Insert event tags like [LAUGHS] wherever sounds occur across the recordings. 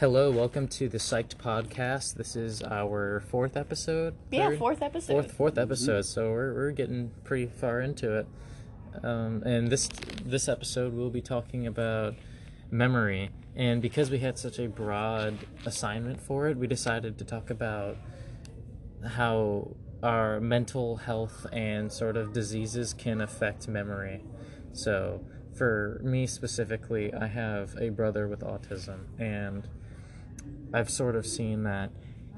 Hello, welcome to the Psyched Podcast. This is our fourth episode. Yeah, third? fourth episode. Fourth, fourth episode. So we're, we're getting pretty far into it. Um, and this this episode we'll be talking about memory. And because we had such a broad assignment for it, we decided to talk about how our mental health and sort of diseases can affect memory. So, for me specifically, I have a brother with autism, and I've sort of seen that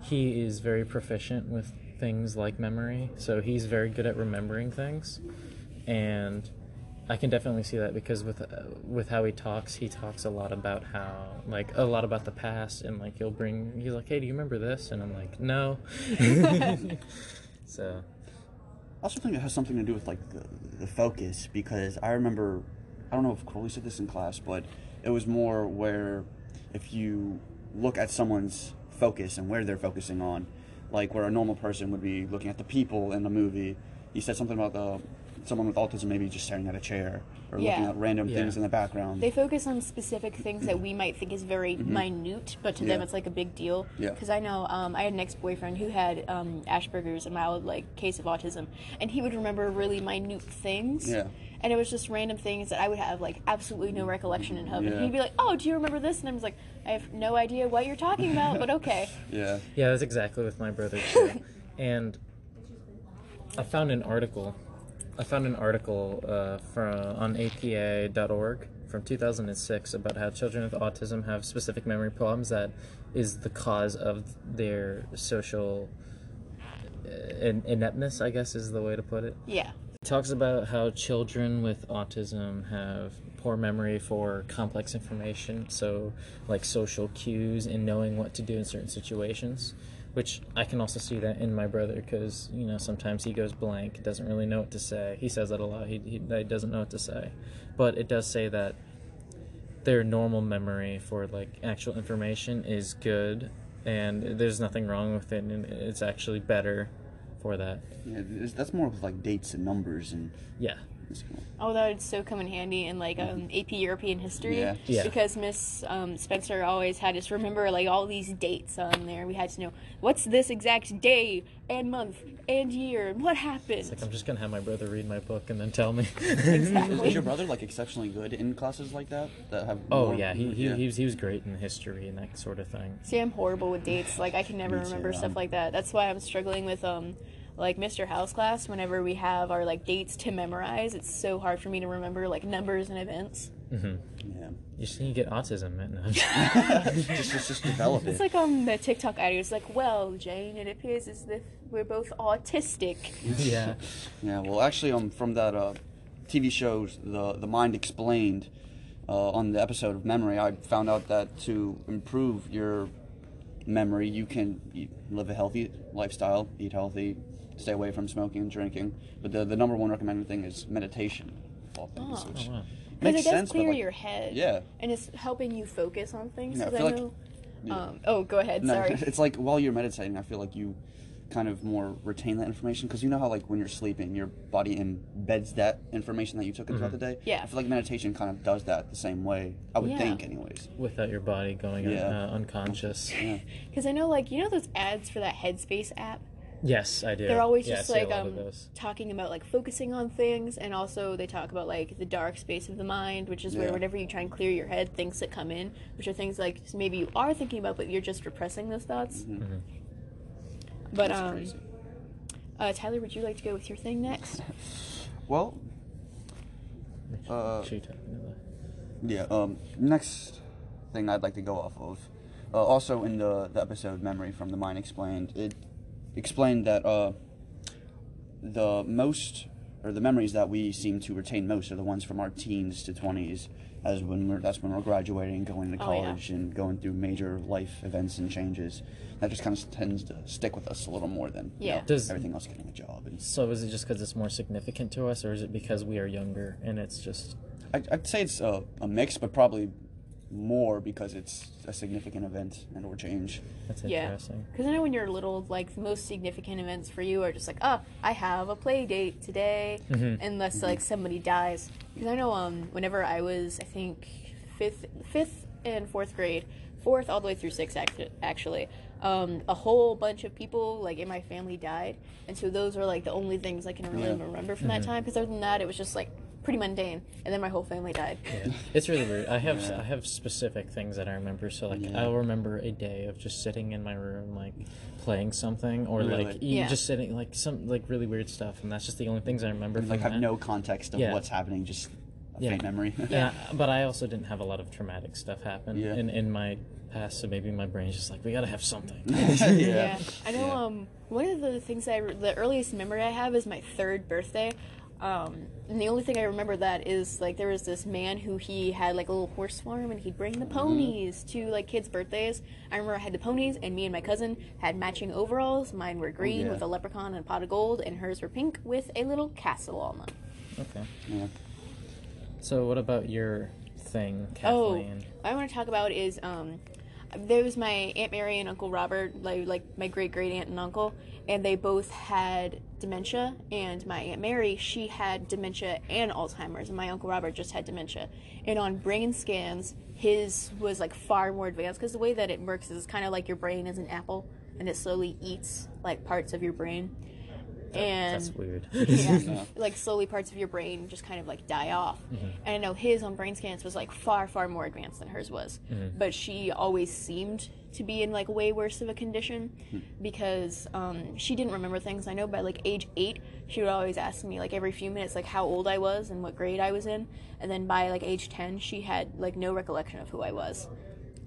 he is very proficient with things like memory. So, he's very good at remembering things. And I can definitely see that because with uh, with how he talks, he talks a lot about how like a lot about the past and like he'll bring he's like, "Hey, do you remember this?" and I'm like, "No." [LAUGHS] [LAUGHS] so, I also think it has something to do with like the, the focus because I remember, I don't know if Crowley said this in class, but it was more where if you look at someone's focus and where they're focusing on, like where a normal person would be looking at the people in the movie. He said something about the someone with autism maybe just staring at a chair or looking at random Yeah. things in the background. They focus on specific things that we might think is very minute, but to them it's like a big deal. Yeah. Because I know um, I had an ex-boyfriend who had um, Asperger's, a mild like case of autism, and he would remember really minute things. Yeah. And it was just random things that I would have like absolutely no recollection in of. And Yeah. he'd be like, "Oh, do you remember this?" And I was like, "I have no idea what you're talking about, but okay." [LAUGHS] yeah. yeah, that's exactly with my brother too. [LAUGHS] and I found an article. I found an article uh, from on APA.org from 2006 about how children with autism have specific memory problems that is the cause of their social uh, in- ineptness. I guess is the way to put it. Yeah. Talks about how children with autism have poor memory for complex information, so like social cues and knowing what to do in certain situations. Which I can also see that in my brother because you know sometimes he goes blank, doesn't really know what to say. He says that a lot. He, he, he doesn't know what to say, but it does say that their normal memory for like actual information is good, and there's nothing wrong with it, and it's actually better for that. yeah that's more of like dates and numbers and. Yeah. Oh, that would so come in handy in like um, AP European history. Yeah. Yeah. Because Miss um, Spencer always had us remember like all these dates on there. We had to know what's this exact day and month and year and what happened. Like I'm just gonna have my brother read my book and then tell me. Is your brother like exceptionally good in classes like that that have? oh more- yeah, he, he, he was he was great in history and that sort of thing. See, I'm horrible with dates. Like I can never Me too, remember stuff um, like that. That's why I'm struggling with um like Mr. House class. Whenever we have our like dates to memorize, it's so hard for me to remember like numbers and events. Yeah. You just need to get autism, man. [LAUGHS] No. just, just just develop It's like on the TikTok audio. It's like, well, Jane, it appears as if we're both autistic. [LAUGHS] yeah. Yeah, well, actually, um, from that uh, TV show, the the Mind Explained, uh, on the episode of Memory, I found out that to improve your memory, you can eat, live a healthy lifestyle, eat healthy, stay away from smoking and drinking. But the the number one recommended thing is meditation. of all things, Oh. which Oh, wow. Makes it does sense, but, like, your head. Yeah. And it's helping you focus on things. Yeah, I 'cause feel like- know, yeah. um, oh, go ahead. No, Sorry. [LAUGHS] it's like while you're meditating, I feel like you kind of more retain that information because you know how like when you're sleeping, your body embeds that information that you took in throughout the day. Yeah. I feel like meditation kind of does that the same way. I would Yeah. think, anyways. Without your body going Yeah. uh, unconscious. Yeah. [LAUGHS] Because I know, like, you know those ads for that Headspace app? Yes, I do. They're always Yeah, just like um talking about like focusing on things, and also they talk about like the dark space of the mind, which is where whenever you try and clear your head, things that come in, which are things like maybe you are thinking about, but you're just repressing those thoughts. Mm-hmm. But That's um, crazy. uh, Tyler, would you like to go with your thing next? Well, uh, Should we talk about yeah. Um, next thing I'd like to go off of. Uh, also in the, the episode Memory from the Mind Explained, it explained that uh, the most or the memories that we seem to retain most are the ones from our teens to 20s as when we're that's when we're graduating going to Oh, yeah. college and going through major life events and changes that just kind of tends to stick with us a little more than you Yeah. know, Does- everything else getting a job and So is it just because it's more significant to us, or is it because we are younger and it's just I, I'd say it's a, a mix but probably more because it's a significant event and or change that's Yeah. interesting? Because I know when you're little, like the most significant events for you are just like, oh, I have a play date today, Mm-hmm. unless like somebody dies. Because I know um, whenever I was, I think fifth, fifth and fourth grade, fourth all the way through sixth actu- actually um, a whole bunch of people like in my family died and so those are like the only things i can really Yeah. remember from that time because other than that it was just like pretty mundane and then my whole family died Yeah. [LAUGHS] It's really weird. I have Yeah. I have specific things that I remember. So like Yeah. I'll remember a day of just sitting in my room like playing something or Really? like you Yeah. just sitting like some like really weird stuff and that's just the only things I remember like from have that. no context of Yeah. what's happening, just a Yeah. faint memory. [LAUGHS] Yeah, but I also didn't have a lot of traumatic stuff happen Yeah. in in my past, so maybe my brain's just like we gotta have something. [LAUGHS] yeah. I know. Yeah. Um, one of the things I the earliest memory I have is my third birthday. Um, and the only thing I remember that is like there was this man who he had like a little horse farm and he'd bring the Mm-hmm. ponies to like kids' birthdays. I remember I had the ponies and me and my cousin had matching overalls. Mine were green Oh, yeah. with a leprechaun and a pot of gold, and hers were pink with a little castle on them. okay. Yeah. So what about your thing, Oh, Kathleen? what I want to talk about is um, there was my aunt Mary and Uncle Robert, like like my great great aunt and uncle, and they both had dementia. And my aunt Mary, she had dementia and Alzheimer's, and my uncle Robert just had dementia. And on brain scans, his was like far more advanced because the way that it works is kind of like your brain is an apple, and it slowly eats like parts of your brain. And That's weird. [LAUGHS] [LAUGHS] yeah, like slowly parts of your brain just kind of like die off. Mm-hmm. And I know his on brain scans was like far, far more advanced than hers was. Mm-hmm. But she always seemed to be in like way worse of a condition Hmm. because um, she didn't remember things. I know by like age eight, she would always ask me like every few minutes like how old I was and what grade I was in. And then by like age ten, she had like no recollection of who I was.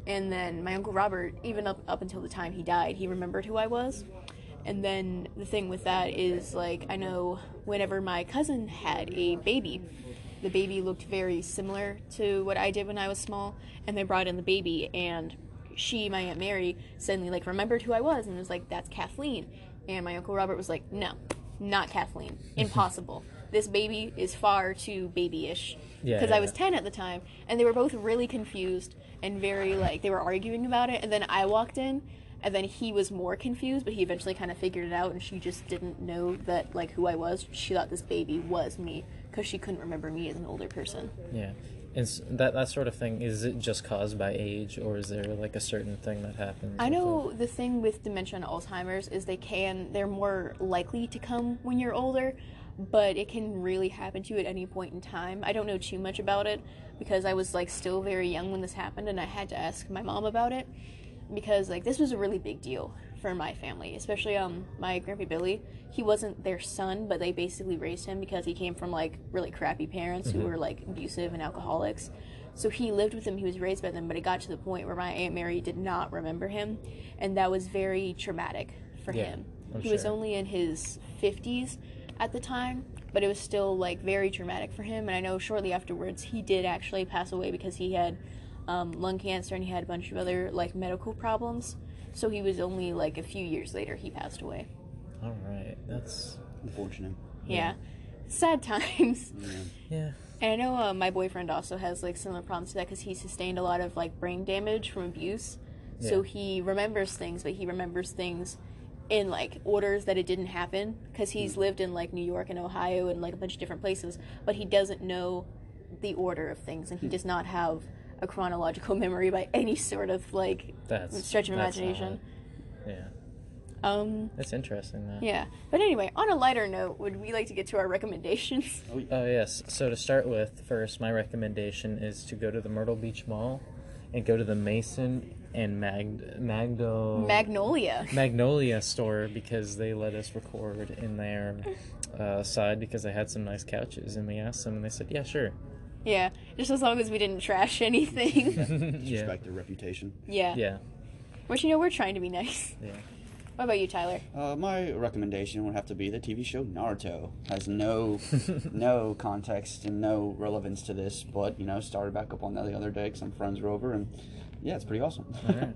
And then my uncle Robert, even up up until the time he died, he remembered who I was. And then the thing with that is like I know whenever my cousin had a baby, the baby looked very similar to what I did when I was small, and they brought in the baby and she, my Aunt Mary, suddenly like remembered who I was and was like, That's Kathleen. And my Uncle Robert was like, No, not Kathleen. [LAUGHS] Impossible. this baby is far too babyish. Yeah, Because yeah, I was yeah. 10 at the time, and they were both really confused and very like they were arguing about it. And then I walked in, and then he was more confused, but he eventually kind of figured it out. And she just didn't know that like who I was. She thought this baby was me because she couldn't remember me as an older person. Yeah. Is that that sort of thing is it just caused by age or is there like a certain thing that happens? I know the thing with dementia and Alzheimer's is they can they're more likely to come when you're older, but it can really happen to you at any point in time. I don't know too much about it because I was like still very young when this happened and I had to ask my mom about it because like this was a really big deal for my family, especially um my grandpa Billy. He wasn't their son, but they basically raised him because he came from like really crappy parents who were like abusive and alcoholics. So he lived with them, he was raised by them, but it got to the point where my Aunt Mary did not remember him, and that was very traumatic for Yeah, him. I'm he was only in his 50s at the time, but it was still like very traumatic for him. And I know shortly afterwards he did actually pass away because he had um, lung cancer and he had a bunch of other like medical problems. So he was only like a few years later he passed away. All right. That's Unfortunate. Yeah, sad times. [LAUGHS] Yeah. yeah. And I know uh, my boyfriend also has like similar problems to that because he sustained a lot of like brain damage from abuse. So he remembers things, but he remembers things in like orders that it didn't happen because he's lived in like New York and Ohio and like a bunch of different places, but he doesn't know the order of things and he does not have a chronological [LAUGHS] memory by any sort of like That's stretch of that's imagination. odd. Yeah. Um, That's interesting though. yeah. But anyway, on a lighter note, would we like to get to our recommendations? [LAUGHS] Oh yes. So to start with, first my recommendation is to go to the Myrtle Beach Mall and go to the Mason and Mag Magdo Magnolia. Magnolia store because they let us record in their uh, side because they had some nice couches and we asked them and they said yeah sure Yeah, just as long as we didn't trash anything. [LAUGHS] [LAUGHS] yeah Respect their reputation. yeah. yeah Which you know we're trying to be nice. yeah What about you, Tyler? Uh, my recommendation would have to be the TV show Naruto. Has no [LAUGHS] no context and no relevance to this, but you know, started back up on that the other day because some friends were over, and yeah, it's pretty awesome.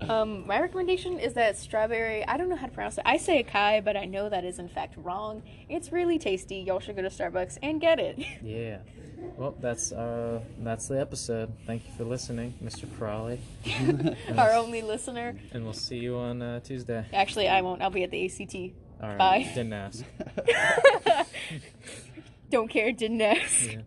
[LAUGHS] Um, my recommendation is that strawberry. I don't know how to pronounce it. I say Kai, but I know that is in fact wrong. It's really tasty. Y'all should go to Starbucks and get it. [LAUGHS] yeah well that's uh that's the episode thank you for listening Mr. Crawley [LAUGHS] Our only listener. and we'll see you on uh, Tuesday Actually, I won't. I'll be at the ACT. all right Bye. didn't ask Don't care. Didn't ask. yeah.